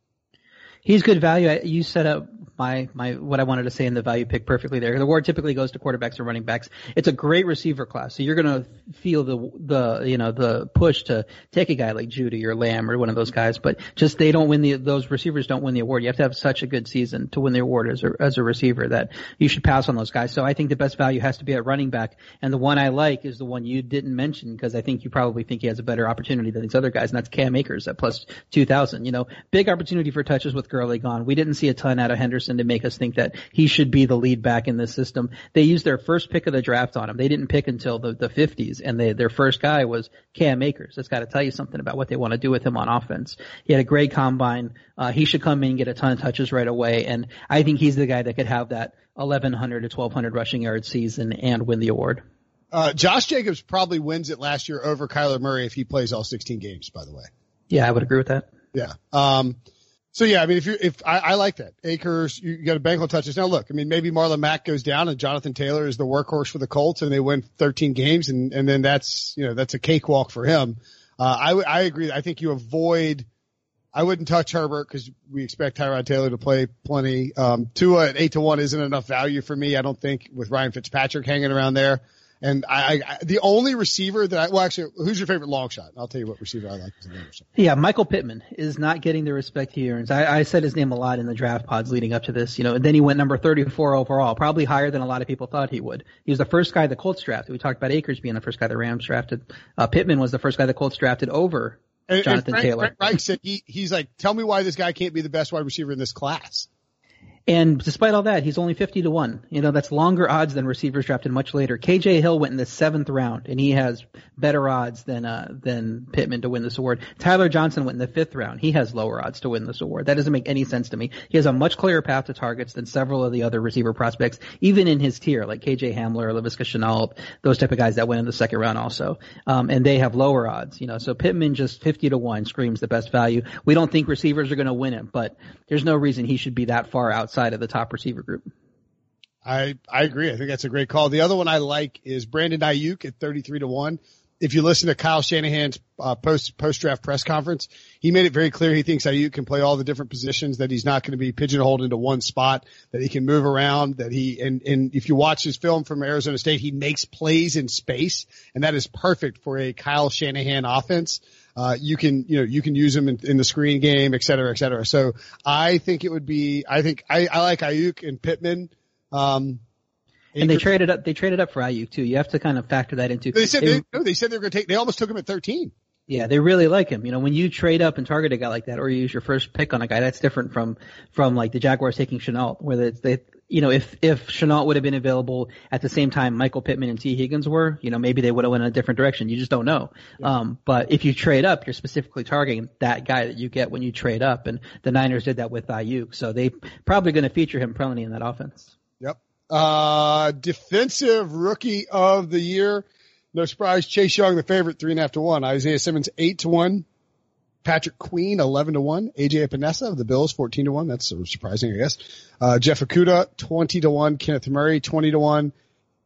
He's good value. You set up my my what I wanted to say in the value pick perfectly there. The award typically goes to quarterbacks or running backs. It's a great receiver class, so you're going to feel the the you know the push to take a guy like Jeudy or Lamb or one of those guys, but just they don't win the those receivers don't win the award. You have to have such a good season to win the award as a as a receiver that you should pass on those guys. So I think the best value has to be at running back, and the one I like is the one you didn't mention because I think you probably think he has a better opportunity than these other guys, and that's Cam Akers at plus two thousand. You know, big opportunity for touches with Gurley gone. We didn't see a ton out of Henderson to make us think that he should be the lead back in this system. They used their first pick of the draft on him. They didn't pick until the, the 50s, and they, their first guy was Cam Akers. That's got to tell you something about what they want to do with him on offense. He had a great combine. Uh, he should come in and get a ton of touches right away, and I think he's the guy that could have that 1100 to 1200 rushing yard season and win the award. Uh, Josh Jacobs probably wins it last year over Kyler Murray if he plays all 16 games, by the way. Yeah, I would agree with that. Yeah. Um, so yeah, I mean, if you, if I, I like that you, you got a bank on touches. Now look, I mean, maybe Marlon Mack goes down and Jonathan Taylor is the workhorse for the Colts and they win 13 games and, and then that's, you know, that's a cakewalk for him. Uh, I, I agree. I think you avoid, I wouldn't touch Herbert because we expect Tyrod Taylor to play plenty. Um, Tua at eight to one isn't enough value for me. I don't think with Ryan Fitzpatrick hanging around there. And I, I, the only receiver that I, well, actually, who's your favorite long shot? I'll tell you what receiver I like. Yeah, Michael Pittman is not getting the respect he earns. I, I said his name a lot in the draft pods leading up to this, you know, and then he went number 34 overall, probably higher than a lot of people thought he would. He was the first guy the Colts drafted. We talked about Akers being the first guy the Rams drafted. Uh, Pittman was the first guy the Colts drafted over and, Jonathan and Frank, Taylor. Frank Reich said he, he's like, tell me why this guy can't be the best wide receiver in this class. And despite all that, he's only 50 to 1. You know, that's longer odds than receivers drafted much later. KJ Hill went in the seventh round and he has better odds than, uh, than Pittman to win this award. Tyler Johnson went in the fifth round. He has lower odds to win this award. That doesn't make any sense to me. He has a much clearer path to targets than several of the other receiver prospects, even in his tier, like KJ Hamler, Laviska Shenault, those type of guys that went in the second round also. Um, and they have lower odds, you know, so Pittman just 50 to 1 screams the best value. We don't think receivers are going to win it, but there's no reason he should be that far outside outside of the top receiver group. I I agree. I think that's a great call. The other one I like is Brandon Aiyuk at 33 to 1. If you listen to Kyle Shanahan's uh, post post draft press conference, he made it very clear he thinks Aiyuk can play all the different positions, that he's not going to be pigeonholed into one spot, that he can move around, that he and and if you watch his film from Arizona State, he makes plays in space, and that is perfect for a Kyle Shanahan offense. Uh, you can, you know, you can use them in, in, the screen game, et cetera, et cetera. So I think it would be, I think I, I like Aiyuk and Pittman. Um, and they traded up, they traded up for Aiyuk too. You have to kind of factor that into. They said they, no, they said they were going to take. They almost took him at 13. Yeah, they really like him. You know, when you trade up and target a guy like that, or you use your first pick on a guy, that's different from from like the Jaguars taking Shenault, where they, you know, if if Shenault would have been available at the same time Michael Pittman and Tee Higgins were, you know, maybe they would have went in a different direction. You just don't know. Yeah. Um, but if you trade up, you're specifically targeting that guy that you get when you trade up, and the Niners did that with Aiyuk, so they probably going to feature him prominently in that offense. Yep. Uh, defensive rookie of the year. No surprise, Chase Young, the favorite, three and a half to one. Isaiah Simmons, eight to one. Patrick Queen, 11 to 1. AJ Epenesa of the Bills, 14 to 1. That's surprising, I guess. Uh, Jeff Okudah, 20 to 1. Kenneth Murray, 20 to 1.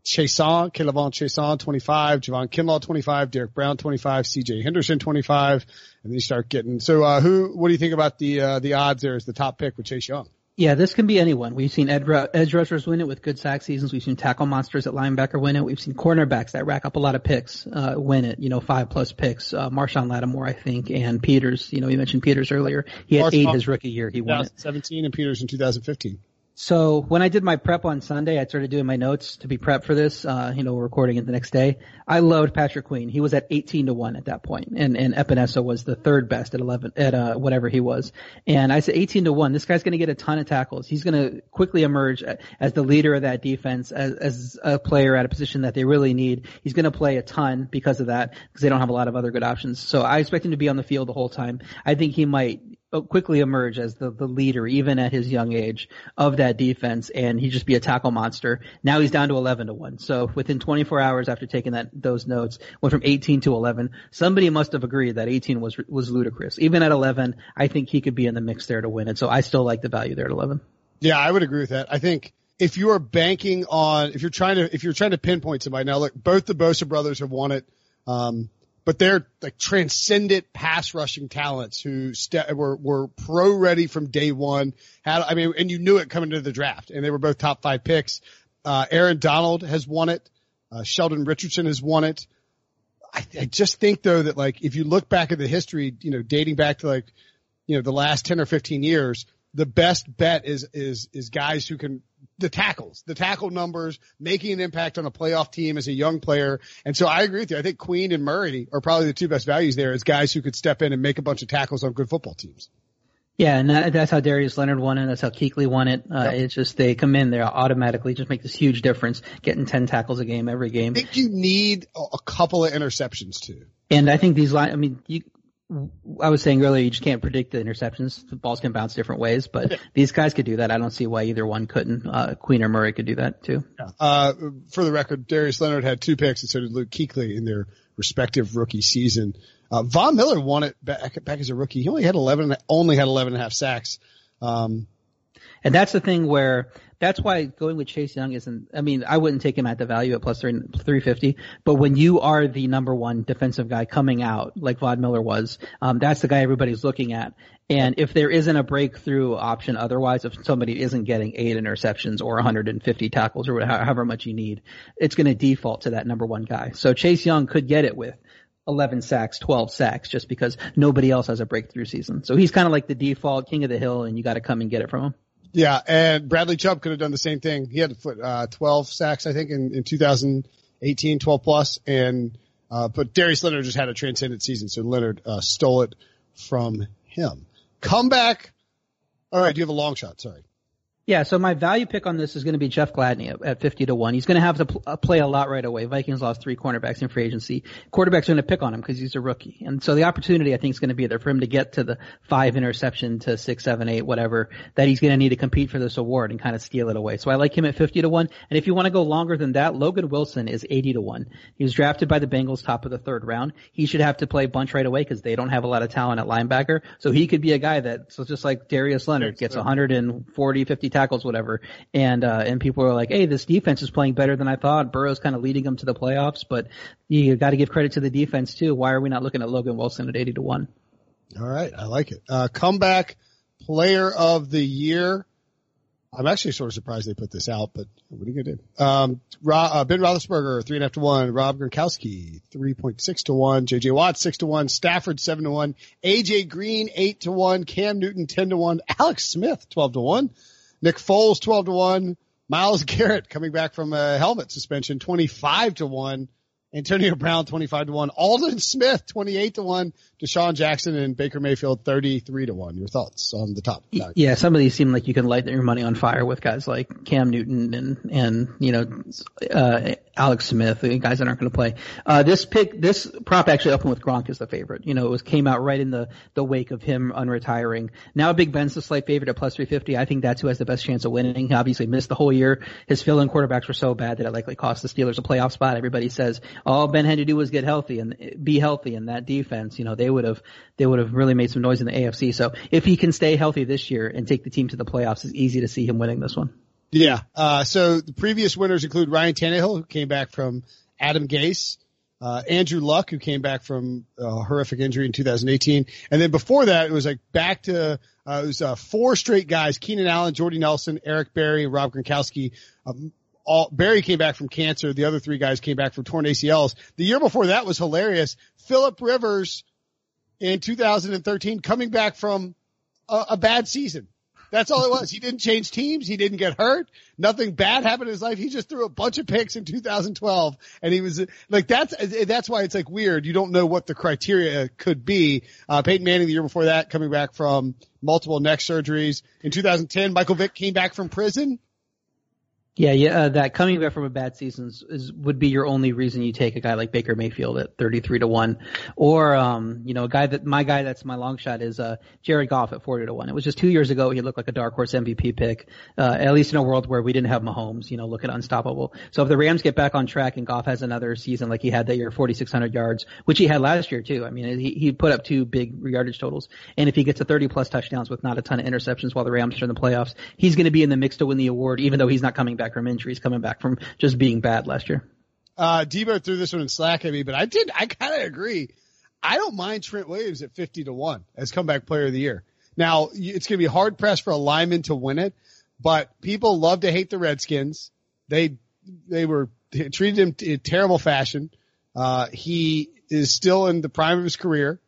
Chaisson, K'Lavon Chaisson, 25. Javon Kinlaw, 25. Derrick Brown, 25. CJ Henderson, 25. And then you start getting, so, uh, who, what do you think about the, uh, the odds there as the top pick with Chase Young? Yeah, this can be anyone. We've seen edge rushers win it with good sack seasons. We've seen tackle monsters at linebacker win it. We've seen cornerbacks that rack up a lot of picks uh, win it. You know, five plus picks. Uh, Marshon Lattimore, I think, and Peters. You know, you mentioned Peters earlier. He had eight his rookie year. He won it. 17 and Peters in 2015. So when I did my prep on Sunday, I started doing my notes to be prepped for this. Uh, you know, recording it the next day. I loved Patrick Queen. He was at 18 to one at that point, and and Epenesa was the third best at 11 at uh, whatever he was. And I said 18 to one. This guy's going to get a ton of tackles. He's going to quickly emerge as the leader of that defense, as as a player at a position that they really need. He's going to play a ton because of that, because they don't have a lot of other good options. So I expect him to be on the field the whole time. I think he might quickly emerge as the, the leader, even at his young age, of that defense, and he'd just be a tackle monster. Now he's down to 11 to 1. So within 24 hours after taking that, those notes, went from 18 to 11. Somebody must have agreed that 18 was, was ludicrous. Even at 11, I think he could be in the mix there to win it. So I still like the value there at 11. Yeah, I would agree with that. I think if you are banking on, if you're trying to, if you're trying to pinpoint somebody, now look, both the Bosa brothers have won it. Um, but they're like transcendent pass rushing talents who st- were were pro ready from day one. Had I mean, and you knew it coming to the draft, and they were both top five picks. Uh, Aaron Donald has won it. Uh, Sheldon Richardson has won it. I, I just think though that like if you look back at the history, you know, dating back to like, you know, the last 10 or 15 years, the best bet is, is, is guys who can, the tackles, the tackle numbers, making an impact on a playoff team as a young player. And so I agree with you. I think Queen and Murray are probably the two best values there as guys who could step in and make a bunch of tackles on good football teams. Yeah, and that, that's how Darius Leonard won it. That's how Kuechly won it. Uh, yep. It's just they come in, they automatically just make this huge difference, getting ten tackles a game every game. I think you need a couple of interceptions too. And I think these line, I mean, you, I was saying earlier, you just can't predict the interceptions. The balls can bounce different ways, but yeah. these guys could do that. I don't see why either one couldn't. Uh, Queen or Murray could do that too. Yeah. Uh, for the record, Darius Leonard had two picks, and so did Luke Kuechly in their respective rookie season. Uh, Von Miller won it back, back as a rookie. He only had 11, only had 11 and a half sacks. Um, and that's the thing where that's why going with Chase Young isn't. I mean, I wouldn't take him at the value at plus three three fifty. But when you are the number one defensive guy coming out, like Von Miller was, um, that's the guy everybody's looking at. And if there isn't a breakthrough option otherwise, if somebody isn't getting eight interceptions or 150 tackles or however much you need, it's going to default to that number one guy. So Chase Young could get it with 11 sacks, 12 sacks, just because nobody else has a breakthrough season. So he's kind of like the default king of the hill, and you got to come and get it from him. Yeah, and Bradley Chubb could have done the same thing. He had uh, 12 sacks, I think, in, in 2018, 12 plus, and uh, but Darius Leonard just had a transcendent season, so Leonard uh, stole it from him. Come back. All right, do you have a long shot? Sorry. Yeah, so my value pick on this is going to be Jeff Gladney at, at 50 to 1. He's going to have to pl- uh, play a lot right away. Vikings lost three cornerbacks in free agency. Quarterbacks are going to pick on him because he's a rookie. And so the opportunity I think is going to be there for him to get to the five interception to six, seven, eight, whatever, that he's going to need to compete for this award and kind of steal it away. So I like him at 50 to 1. And if you want to go longer than that, Logan Wilson is 80 to 1. He was drafted by the Bengals top of the third round. He should have to play a bunch right away because they don't have a lot of talent at linebacker. So he could be a guy that, so just like Darius Leonard gets 140, 50 tackles, whatever and uh, and people are like, hey, this defense is playing better than I thought. Burrow's kind of leading them to the playoffs, but you got to give credit to the defense too. Why are we not looking at Logan Wilson at eighty to one? All right, I like it. Uh, comeback player of the year. I'm actually sort of surprised they put this out, but what are you gonna do? Um, uh, Ben Roethlisberger, three and a half to one. Rob Gronkowski, 3.6 to one. JJ Watt, six to one. Stafford, seven to one. AJ Green, eight to one. Cam Newton, 10 to one. Alex Smith, 12 to one. Nick Foles, 12 to 1. Myles Garrett coming back from a helmet suspension, 25 to 1. Antonio Brown, 25 to 1. Aldon Smith, 28 to 1. DeSean Jackson and Baker Mayfield, 33 to 1. Your thoughts on the top? Yeah, some of these seem like you can light your money on fire with guys like Cam Newton and, and, you know, uh, Alex Smith, guys that aren't going to play. Uh, this pick, this prop actually opened with Gronk as the favorite. You know, it was came out right in the, the wake of him unretiring. Now Big Ben's the slight favorite at plus 350. I think that's who has the best chance of winning. He obviously missed the whole year. His fill-in quarterbacks were so bad that it likely cost the Steelers a playoff spot. Everybody says all Ben had to do was get healthy and be healthy in that defense. You know, they would have, they would have really made some noise in the AFC. So if he can stay healthy this year and take the team to the playoffs, it's easy to see him winning this one. Yeah. Uh, so the previous winners include Ryan Tannehill, who came back from Adam Gase, uh, Andrew Luck, who came back from a horrific injury in 2018. And then before that, it was like back to, uh, it was, uh, four straight guys, Keenan Allen, Jordy Nelson, Eric Berry, Rob Gronkowski. Um, all, Berry came back from cancer. The other three guys came back from torn ACLs. The year before that was hilarious. Philip Rivers in 2013 coming back from a, a bad season. That's all it was. He didn't change teams. He didn't get hurt. Nothing bad happened in his life. He just threw a bunch of picks in 2012 and he was like, that's, that's why it's like weird. You don't know what the criteria could be. Uh, Peyton Manning the year before that coming back from multiple neck surgeries. In 2010, Michael Vick came back from prison yeah, yeah, uh, that coming back from a bad season is, would be your only reason you take a guy like Baker Mayfield at 33 to 1. Or, um, you know, a guy that, my guy that's my long shot is, uh, Jared Goff at 40 to 1. It was just two years ago he looked like a dark horse MVP pick, uh, at least in a world where we didn't have Mahomes, you know, looking unstoppable. So if the Rams get back on track and Goff has another season like he had that year, 4,600 yards, which he had last year too. I mean, he, he put up two big yardage totals. And if he gets a 30 plus touchdowns with not a ton of interceptions while the Rams are in the playoffs, he's going to be in the mix to win the award, even though he's not coming back back from injuries, coming back from just being bad last year. Uh, Debo threw this one in slack at me, but I did, I kind of agree. I don't mind Trent Williams at 50 to 1 as comeback player of the year. Now, it's going to be hard pressed for a lineman to win it, but people love to hate the Redskins. They, they were treated him in terrible fashion. Uh, he is still in the prime of his career.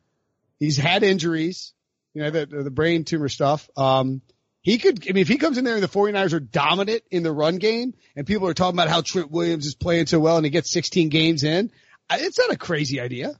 He's had injuries, you know, the, the brain tumor stuff. Um, he could, I mean, if he comes in there and the 49ers are dominant in the run game and people are talking about how Trent Williams is playing so well and he gets 16 games in, it's not a crazy idea.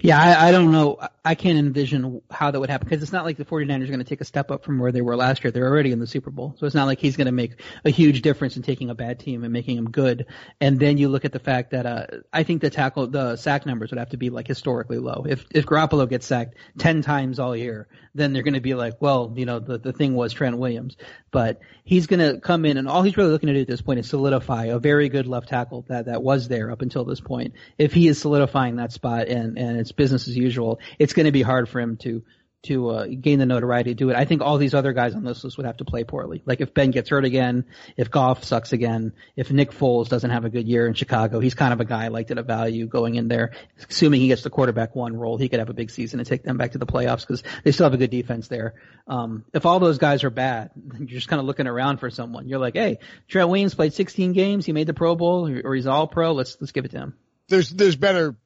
Yeah, I, I don't know. I can't envision how that would happen because it's not like the 49ers are going to take a step up from where they were last year. They're already in the Super Bowl. So it's not like he's going to make a huge difference in taking a bad team and making them good. And then you look at the fact that, uh, I think the tackle, the sack numbers would have to be like historically low. If, if Garoppolo gets sacked 10 times all year, then they're going to be like, well, you know, the, the thing was Trent Williams. But he's going to come in and all he's really looking to do at this point is solidify a very good left tackle that, that was there up until this point. If he is solidifying that spot and, and it's business as usual, it's going to be hard for him to to uh, gain the notoriety to do it. I think all these other guys on this list would have to play poorly. Like if Ben gets hurt again, if Goff sucks again, if Nick Foles doesn't have a good year in Chicago, he's kind of a guy I like to value going in there. Assuming he gets the quarterback one role, he could have a big season and take them back to the playoffs because they still have a good defense there. Um, if all those guys are bad, you're just kind of looking around for someone. You're like, hey, Trent Williams played 16 games, he made the Pro Bowl, or he's all pro. Let's let's give it to him. There's there's better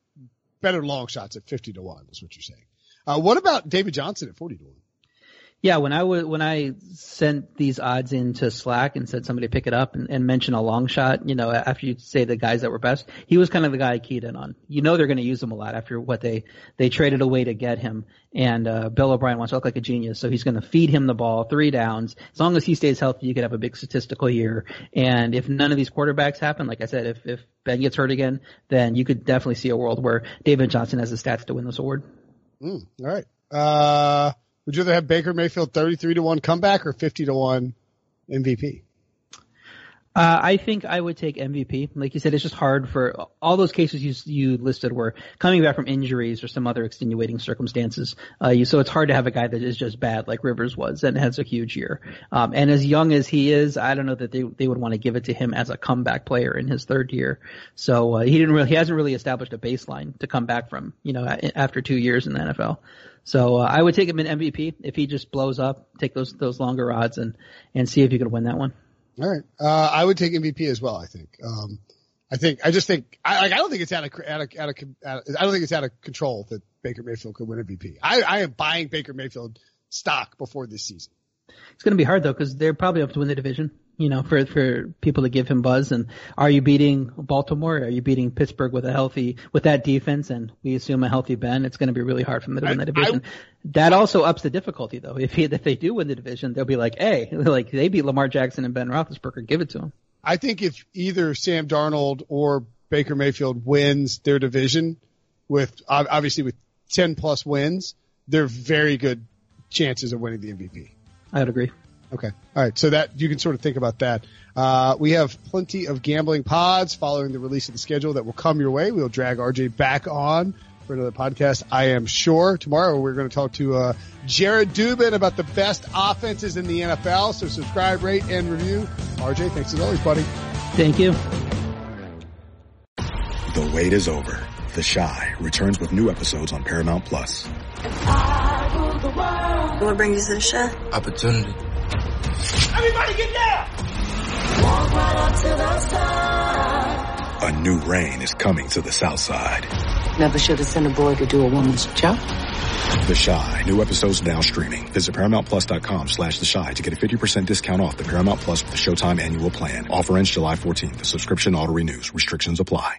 better long shots at 50 to 1 is what you're saying. Uh, what about David Johnson at 40 to 1? Yeah, when I was when I sent these odds into Slack and said somebody pick it up and, and mention a long shot, you know, after you say the guys that were best, he was kind of the guy I keyed in on. You know, they're going to use him a lot after what they they traded away to get him. And uh, Bill O'Brien wants to look like a genius, so he's going to feed him the ball three downs. As long as he stays healthy, you could have a big statistical year. And if none of these quarterbacks happen, like I said, if if Ben gets hurt again, then you could definitely see a world where David Johnson has the stats to win this award. Mm, all right. Uh, would you rather have Baker Mayfield 33 to 1 comeback or 50 to 1 MVP? Uh, I think I would take MVP. Like you said, it's just hard for all those cases you you listed were coming back from injuries or some other extenuating circumstances. Uh, you, so it's hard to have a guy that is just bad like Rivers was and has a huge year. Um, and as young as he is, I don't know that they they would want to give it to him as a comeback player in his third year. So uh, he didn't really he hasn't really established a baseline to come back from. You know, after two years in the NFL. So uh, I would take him in MVP if he just blows up. Take those those longer odds and and see if he could win that one. All right. Uh, I would take MVP as well. I think. Um, I think. I just think. I like. I don't think it's out of out of, out of, out of I don't think it's out of control that Baker Mayfield could win MVP. I, I am buying Baker Mayfield stock before this season. It's going to be hard though because they're probably up to win the division you know, for for people to give him buzz. And are you beating Baltimore? Are you beating Pittsburgh with a healthy with that defense? And we assume a healthy Ben. It's going to be really hard for them to win the division. I, that also ups the difficulty though. If he, if they do win the division, they'll be like, hey, like they beat Lamar Jackson and Ben Roethlisberger. Give it to them. I think if either Sam Darnold or Baker Mayfield wins their division with obviously with 10 plus wins, they're very good chances of winning the MVP. I would agree. Okay. All right. So that you can sort of think about that. Uh, we have plenty of gambling pods following the release of the schedule that will come your way. We'll drag RJ back on for another podcast. I am sure tomorrow we're going to talk to uh, Jared Dubin about the best offenses in the NFL. So subscribe, rate, and review. RJ, thanks as always, buddy. Thank you. The wait is over. The Chi returns with new episodes on Paramount Plus. What brings you to the Chi? Opportunity. Everybody get down! Walk right up to the side. A new reign is coming to the south side. Never should have sent a boy to do a woman's job. The Chi. New episodes now streaming. Visit ParamountPlus.com slash The Chi to get a 50% discount off the Paramount Plus with the Showtime annual plan. Offer ends July 14th. The subscription auto renews. Restrictions apply.